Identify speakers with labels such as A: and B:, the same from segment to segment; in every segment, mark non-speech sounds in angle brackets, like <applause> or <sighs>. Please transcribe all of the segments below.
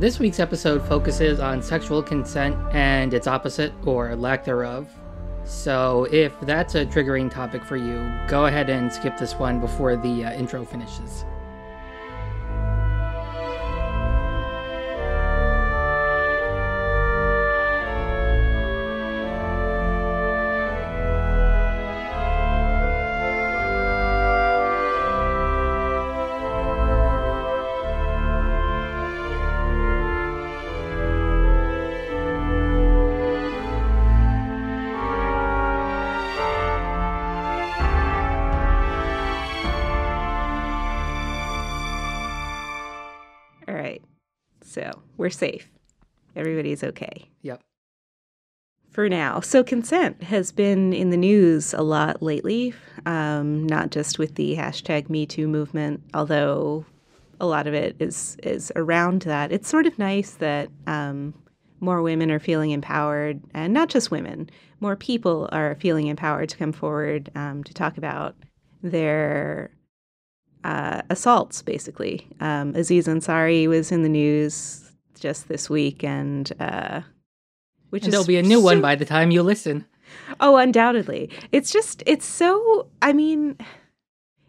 A: This week's episode focuses on sexual consent and its opposite, or lack thereof. So, if that's a triggering topic for you, go ahead and skip this one before the uh, intro finishes.
B: We're safe. Everybody's okay
A: Yep.
B: for now. So consent has been in the news a lot lately, um, not just with the hashtag MeToo movement, although a lot of it is is around that. It's sort of nice that um, more women are feeling empowered, and not just women, more people are feeling empowered to come forward um, to talk about their uh, assaults, basically. Um, Aziz Ansari was in the news just this week, and uh, which
A: And there'll be a new one by the time you listen.
B: Oh, undoubtedly. It's just, it's so, I mean,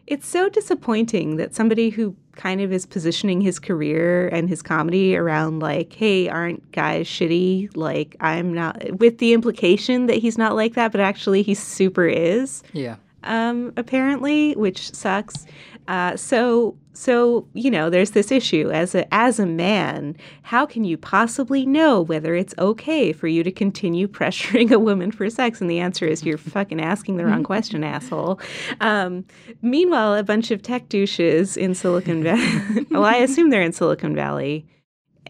B: it's so disappointing that somebody who kind of is positioning his career and his comedy around, like, hey, aren't guys shitty? Like, I'm not, with the implication that he's not like that, but actually he super is
A: Yeah.
B: um, apparently, which sucks. Uh, so, so you know, there's this issue as a as a man. How can you possibly know whether it's okay for you to continue <laughs> pressuring a woman for sex? And the answer is you're fucking asking the wrong <laughs> question, asshole. Um, meanwhile, a bunch of tech douches in Silicon Valley. <laughs> well, I assume they're in Silicon Valley.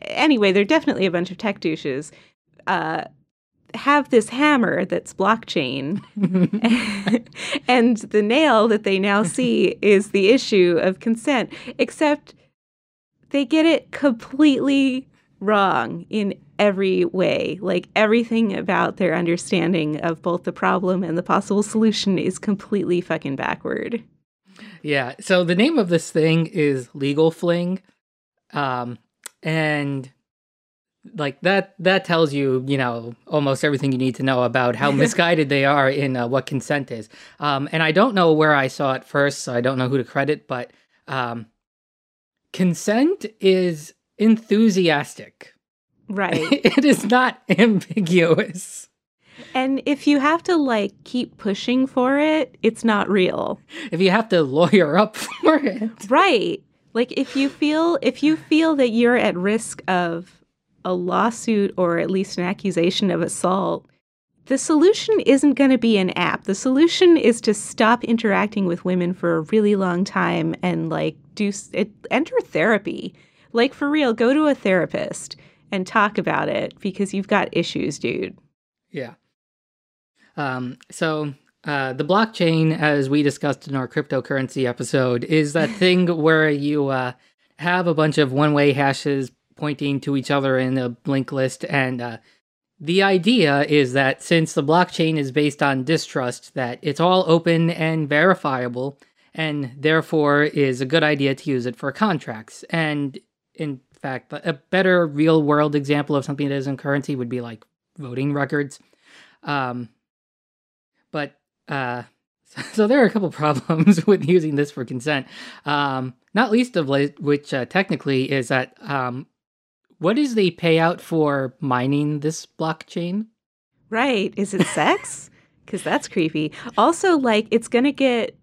B: Anyway, they're definitely a bunch of tech douches. Uh, have this hammer that's blockchain <laughs> and the nail that they now <laughs> see is the issue of consent, except they get it completely wrong in every way. Like everything about their understanding of both the problem and the possible solution is completely fucking backward.
A: Yeah. So the name of this thing is Legal Fling. Um, and like that that tells you, you know, almost everything you need to know about how <laughs> misguided they are in uh, what consent is. Um, and I don't know where I saw it first, so I don't know who to credit, but um, consent is enthusiastic.
B: Right. <laughs>
A: it is not ambiguous.
B: and if you have to like keep pushing for it, it's not real.
A: If you have to lawyer <laughs> up for it.
B: Right. Like if you feel if you feel that you're at risk of a lawsuit or at least an accusation of assault, the solution isn't going to be an app. The solution is to stop interacting with women for a really long time and like do it, enter therapy. Like for real, go to a therapist and talk about it because you've got issues, dude.
A: Yeah. Um, so uh, the blockchain, as we discussed in our cryptocurrency episode, is that thing <laughs> where you uh, have a bunch of one-way hashes pointing to each other in a link list, and uh, the idea is that since the blockchain is based on distrust, that it's all open and verifiable, and therefore is a good idea to use it for contracts. And in fact, a better real-world example of something that isn't currency would be like voting records. Um, but uh, <laughs> so there are a couple problems <laughs> with using this for consent. Um, not least of which uh, technically is that um, what is the payout for mining this blockchain?
B: Right. Is it sex? <laughs> Because that's creepy. Also, like, it's going to get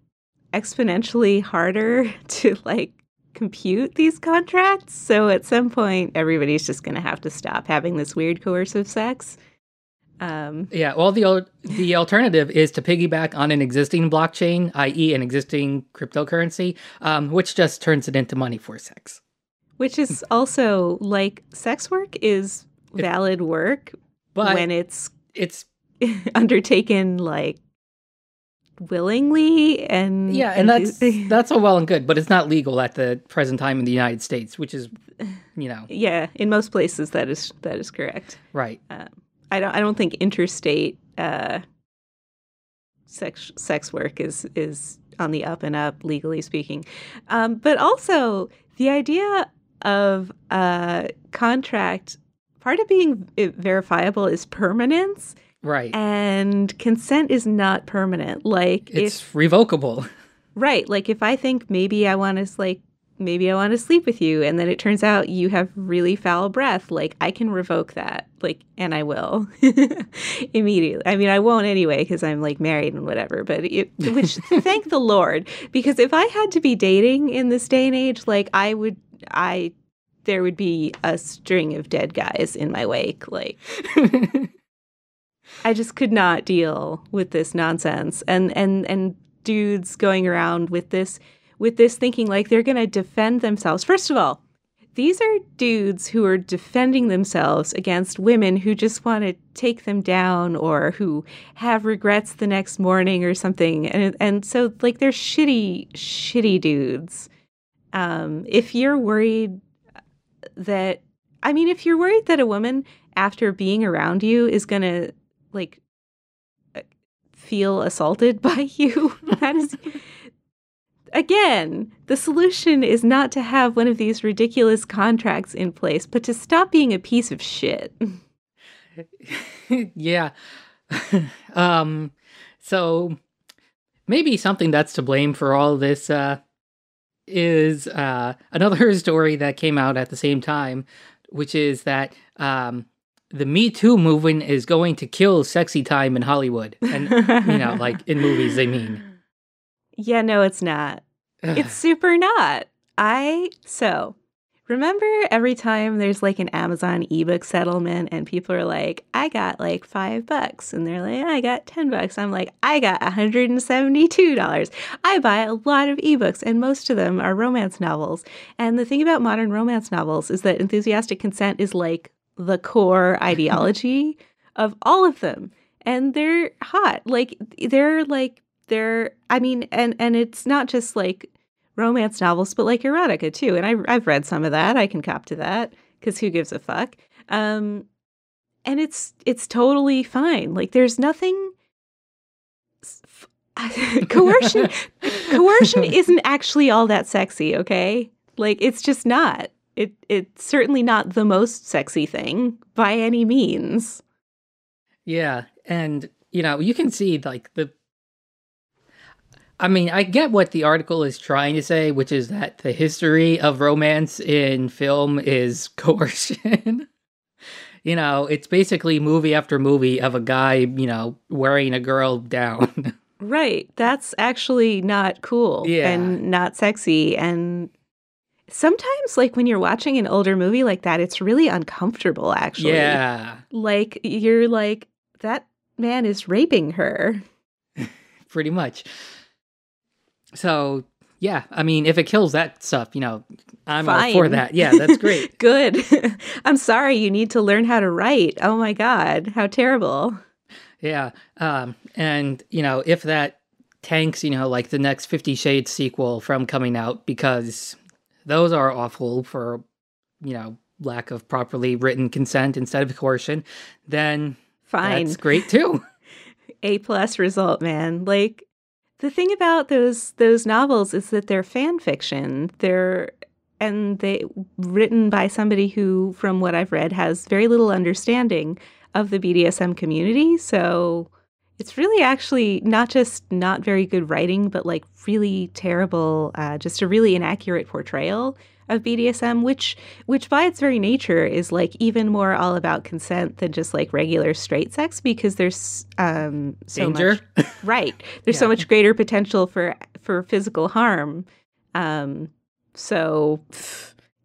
B: exponentially harder <laughs> to, like, compute these contracts. So at some point, everybody's just going to have to stop having this weird coercive sex. Um,
A: Yeah, well, the the alternative is to piggyback on an existing blockchain, i.e., an existing cryptocurrency, um, which just turns it into money for sex.
B: Which is also like sex work is valid work
A: But
B: when it's
A: it's <laughs>
B: undertaken like willingly and
A: yeah, and that's <laughs> that's all well and good, but it's not legal at the present time in the United States, which is, you know,
B: yeah in most places that is that is correct.
A: Right.
B: um, i don't i don't think interstate uh sex sex work is is on the up and up legally speaking. Um but also the idea of a contract, part of being verifiable is permanence.
A: Right.
B: And consent is not permanent. Like
A: it's
B: if,
A: revocable. <laughs>
B: Right. Like if I think maybe I want to like maybe I want to sleep with you and then it turns out you have really foul breath, like I can revoke that. Like and I will <laughs> immediately. I mean, I won't anyway because I'm like married and whatever, but it, which <laughs> thank the Lord because if I had to be dating in this day and age, like I would I there would be a string of dead guys in my wake like <laughs> I just could not deal with this nonsense and and and dudes going around with this with this thinking like they're going to defend themselves. First of all, these are dudes who are defending themselves against women who just want to take them down or who have regrets the next morning or something. And and so like they're shitty shitty dudes. Um if you're worried that I mean if you're worried that a woman after being around you is going to like uh, feel assaulted <laughs> by you, that is <laughs> again, the solution is not to have one of these ridiculous contracts in place, but to stop being a piece of shit. <laughs>
A: yeah. um so maybe something that's to blame for all this uh is uh another <laughs> story that came out at the same time, which is that um the Me Too movement is going to kill sexy time in Hollywood. And you know, like in <laughs> movies they mean.
B: Yeah, no, it's not. it's <sighs> super not. I so remember every time there's like an Amazon ebook settlement and people are like, I got like five bucks. And they're like, I got 10 bucks. I'm like, I got $172. I buy a lot of ebooks and most of them are romance novels. And the thing about modern romance novels is that enthusiastic consent is like the core <laughs> ideology of all of them. And they're hot. Like they're like they're I mean, and and it's not just like romance novels, but like erotica too. And I I've read some of that. I can cop to that because who gives a fuck? Um, and it's it's totally fine. Like there's nothing. <laughs> coercion <laughs> coercion isn't actually all that sexy okay like it's just not it it's certainly not the most sexy thing by any means
A: yeah and you know you can see like the I mean, I get what the article is trying to say, which is that the history of romance in film is <laughs> coercion. you know, it's basically movie after movie of a guy, you know, wearing a girl down. <laughs>
B: right. That's actually not cool
A: yeah.
B: and not sexy. And sometimes, like, when you're watching an older movie like that, it's really uncomfortable, actually.
A: Yeah.
B: Like, you're like, that man is raping her. <laughs>
A: Pretty much. So yeah, I mean, if it kills that stuff, you know, I'm Fine. all for that. Yeah, that's great. <laughs>
B: Good. <laughs> I'm sorry you need to learn how to write. Oh my god, how terrible.
A: Yeah, um, and you know, if that tanks, you know, like the next Fifty Shades sequel from coming out, because those are awful for, you know, lack of properly written consent instead of coercion, then
B: fine,
A: that's great too. <laughs>
B: A plus result, man. Like the thing about those those novels is that they're fan fiction. They're and they written by somebody who, from what I've read, has very little understanding of the BDSM community. So it's really actually not just not very good writing, but like really terrible, uh, just a really inaccurate portrayal of BDSM, which which by its very nature is like even more all about consent than just like regular straight sex because there's um so
A: Danger.
B: much <laughs> right. There's yeah. so much greater potential for for physical harm. Um so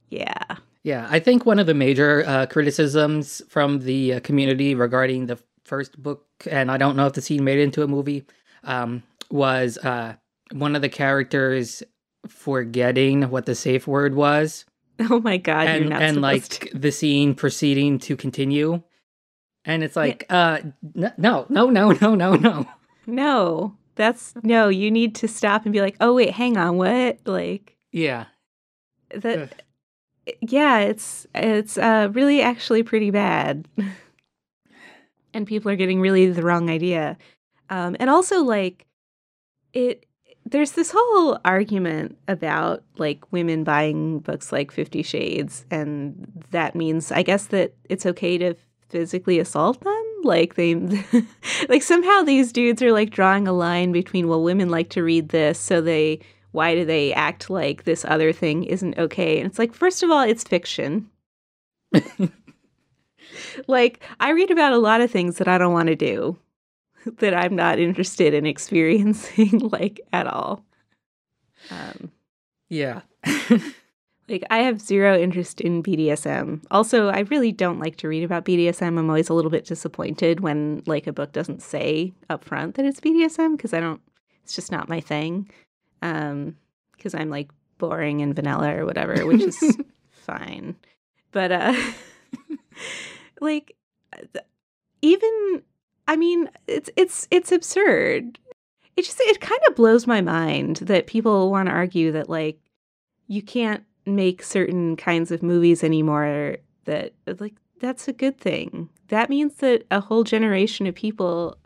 B: yeah.
A: Yeah, I think one of the major uh, criticisms from the uh, community regarding the first book, and I don't know if the scene made it into a movie, um, was uh, one of the characters forgetting what the safe word was. <laughs>
B: Oh my god!
A: And and like
B: to.
A: the scene proceeding to continue, and it's like, yeah. uh, n- no, no, no, no, no, no,
B: no. That's no. You need to stop and be like, oh wait, hang on, what? Like,
A: yeah,
B: that. Ugh. Yeah, it's it's uh, really actually pretty bad, <laughs> and people are getting really the wrong idea, um, and also like it there's this whole argument about like women buying books like 50 shades and that means i guess that it's okay to physically assault them? Like they <laughs> like somehow these dudes are like drawing a line between well women like to read this so they why do they act like this other thing isn't okay? And it's like first of all it's fiction. <laughs> Like i read about a lot of things that i don't want to do <laughs> that i'm not interested in experiencing <laughs> like at all um
A: yeah <laughs>
B: like I have zero interest in BDSM. Also, I really don't like to read about BDSM. I'm always a little bit disappointed when like a book doesn't say up front that it's BDSM because I don't it's just not my thing. Um because I'm like boring and vanilla or whatever, which is fine. But uh like even I mean, it's it's it's absurd. It just it kind of blows my mind that people want to argue that like you can't make certain kinds of movies anymore that like that's a good thing. That means that a whole generation of people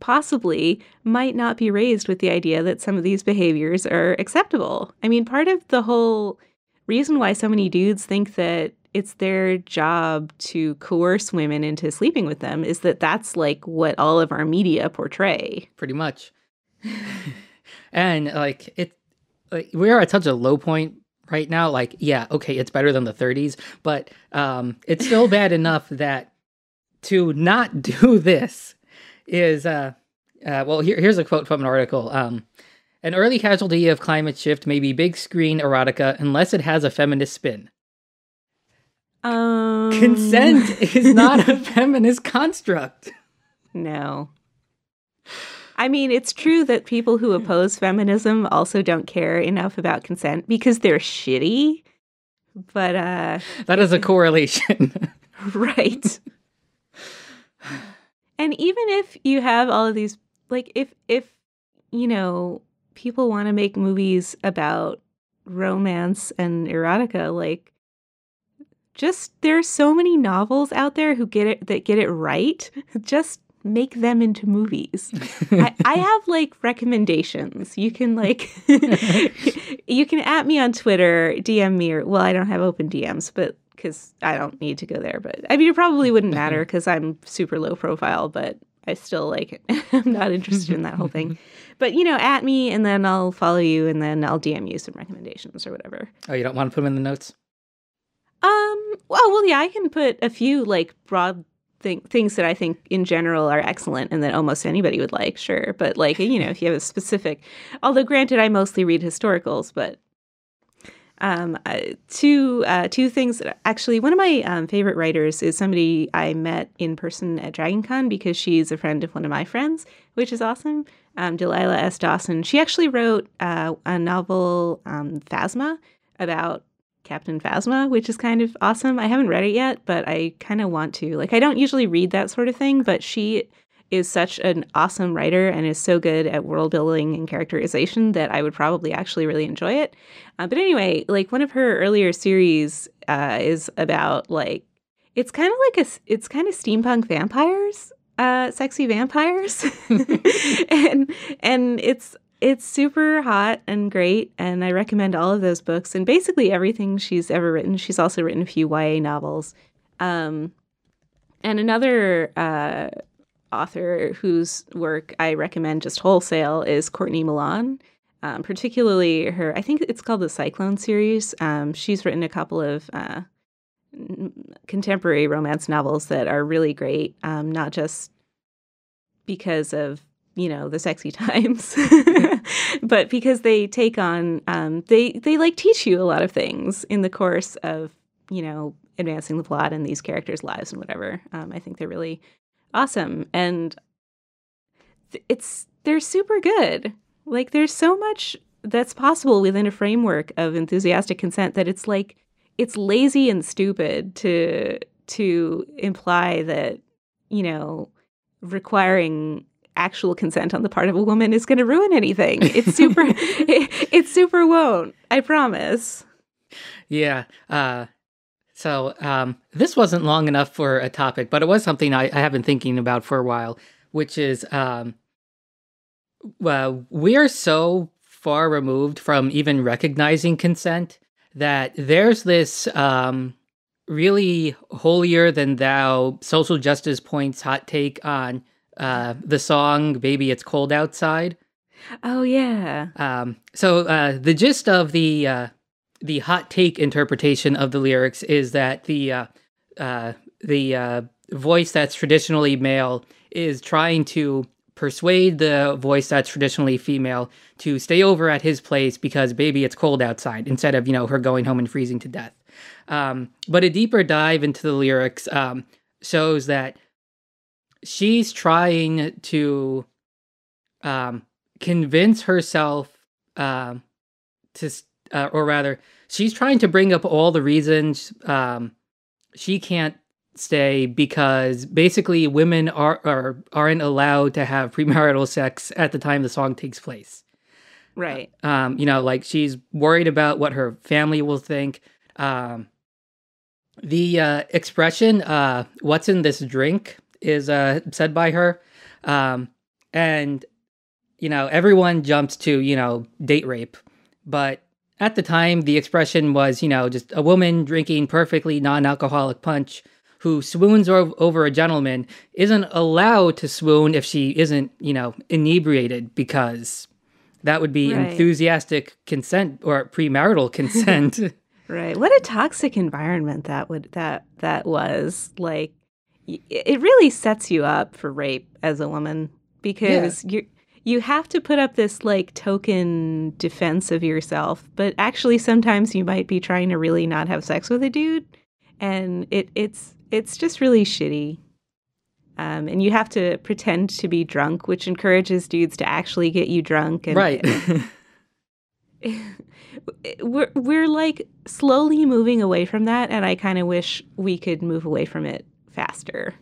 B: possibly might not be raised with the idea that some of these behaviors are acceptable. I mean, part of the whole reason why so many dudes think that it's their job to coerce women into sleeping with them is that that's like what all of our media portray.
A: Pretty much. <laughs> and like it like, we are at such a low point right now like yeah okay it's better than the 30s but um it's still <laughs> bad enough that to not <laughs> do this is uh, uh well here, here's a quote from an article um an early casualty of climate shift may be big screen erotica unless it has a feminist spin
B: um
A: consent is not a <laughs> feminist construct
B: no I mean, it's true that people who oppose feminism also don't care enough about consent because they're shitty. But uh
A: that is a correlation. <laughs>
B: right. and even if you have all of these like if if you know, people want to make movies about romance and erotica like just there's so many novels out there who get it that get it right. <laughs> Just make them into movies. <laughs> I, I, have like recommendations. You can like <laughs> you can at me on Twitter, DM me or well, I don't have open DMs, but because I don't need to go there. But I mean, it probably wouldn't matter because I'm super low profile, but I still like I'm not interested in that whole thing. But you know, at me and then I'll follow you and then I'll DM you some recommendations or whatever.
A: Oh, you don't want to put them in the notes?
B: Um. Well, well, yeah, I can put a few like broad think things that I think in general are excellent and that almost anybody would like, sure. But like, you know, if you have a specific, although granted, I mostly read historicals, but um, uh, two uh, two things. Actually, one of my um, favorite writers is somebody I met in person at DragonCon because she's a friend of one of my friends, which is awesome. Um, Delilah S. Dawson. She actually wrote uh, a novel, um, Phasma, about Captain Phasma, which is kind of awesome. I haven't read it yet, but I kind of want to. Like, I don't usually read that sort of thing, but she is such an awesome writer and is so good at world building and characterization that I would probably actually really enjoy it. Uh, but anyway, like one of her earlier series uh, is about like it's kind of like a it's kind of steampunk vampires, uh, sexy vampires, <laughs> <laughs> and and it's it's super hot and great, and I recommend all of those books and basically everything she's ever written. She's also written a few YA novels. Um, and another uh, author whose work I recommend just wholesale is Courtney Milan. Um, particularly her, I think it's called the Cyclone series. Um, she's written a couple of uh, contemporary romance novels that are really great, um, not just because of you know the sexy <laughs> times. But because they take on um, they they like teach you a lot of things in the course of you know advancing the plot and these characters lives and whatever. Um, i think they're really awesome. And it's they're super good. Like there's so much that's possible within a framework of enthusiastic consent that it's like it's lazy and stupid to to imply that you know requiring actual consent on the part of a woman is going to ruin anything. It's super, <laughs> <laughs> it, it super won't. I promise.
A: Yeah. Uh, so um, this wasn't long enough for a topic, but it was something I, I have been thinking about for a while, which is um, well, we are so far removed from even recognizing consent that there's this um, really holier than thou social justice points hot take on uh, the song "Baby It's Cold Outside."
B: Oh yeah.
A: Um, so uh, the gist of the uh, the hot take interpretation of the lyrics is that the uh, uh, the uh, voice that's traditionally male is trying to persuade the voice that's traditionally female to stay over at his place because baby it's cold outside instead of you know her going home and freezing to death um, but a deeper dive into the lyrics um, shows that she's trying to um, convince herself um, to uh, or rather she's trying to bring up all the reasons um, she can't stay because basically women are, are aren't allowed to have premarital sex at the time the song takes place.
B: Right.
A: Um, you know, like she's worried about what her family will think. Um, the uh, expression uh, "What's in this drink?" Is uh, said by her, um, and you know everyone jumps to you know date rape, but at the time the expression was you know just a woman drinking perfectly non-alcoholic punch who swoons over a gentleman isn't allowed to swoon if she isn't, you know, inebriated because that would be right. enthusiastic consent or premarital consent. <laughs>
B: right. What a toxic environment that would that that was. Like it really sets you up for rape as a woman because yeah. you you have to put up this like token defense of yourself, but actually sometimes you might be trying to really not have sex with a dude and it it's it's just really shitty. Um, and you have to pretend to be drunk, which encourages dudes to actually get you drunk. And,
A: right. <laughs>
B: we're we're like slowly moving away from that, and I kind of wish we could move away from it faster.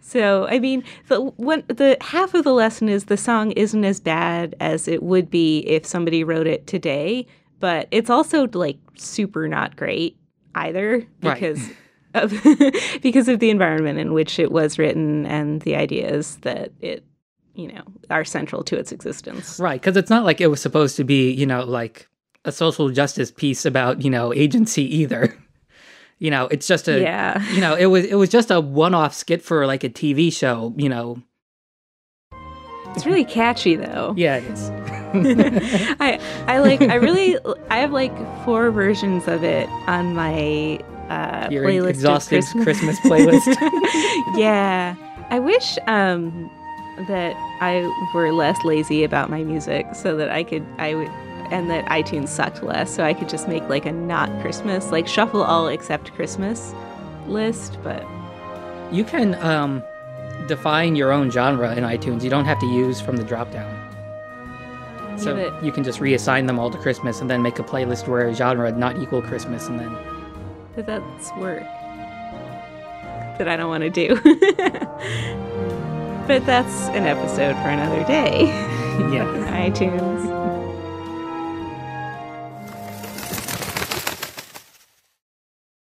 B: So I mean, the one the half of the lesson is the song isn't as bad as it would be if somebody wrote it today, but it's also like super not great either because. Right of <laughs> because of the environment in which it was written and the ideas that it you know are central to its existence
A: right because it's not like it was supposed to be you know like a social justice piece about you know agency either <laughs> you know it's just a
B: yeah
A: you know it was it was just a one-off skit for like a tv show you know
B: it's really catchy though
A: yeah it is <laughs>
B: i i like i really i have like four versions of it on my uh,
A: Your
B: playlist
A: exhaustive Christmas. Christmas <laughs> playlist. <laughs>
B: yeah, I wish um, that I were less lazy about my music, so that I could I would and that iTunes sucked less, so I could just make like a not Christmas, like shuffle all except Christmas list. But
A: you can um, define your own genre in iTunes. You don't have to use from the dropdown. So yeah, you can just reassign them all to Christmas and then make a playlist where genre not equal Christmas and then
B: but that's work that I don't want to do. <laughs> but that's an episode for another day. <laughs>
A: Yeah. <laughs>
B: iTunes.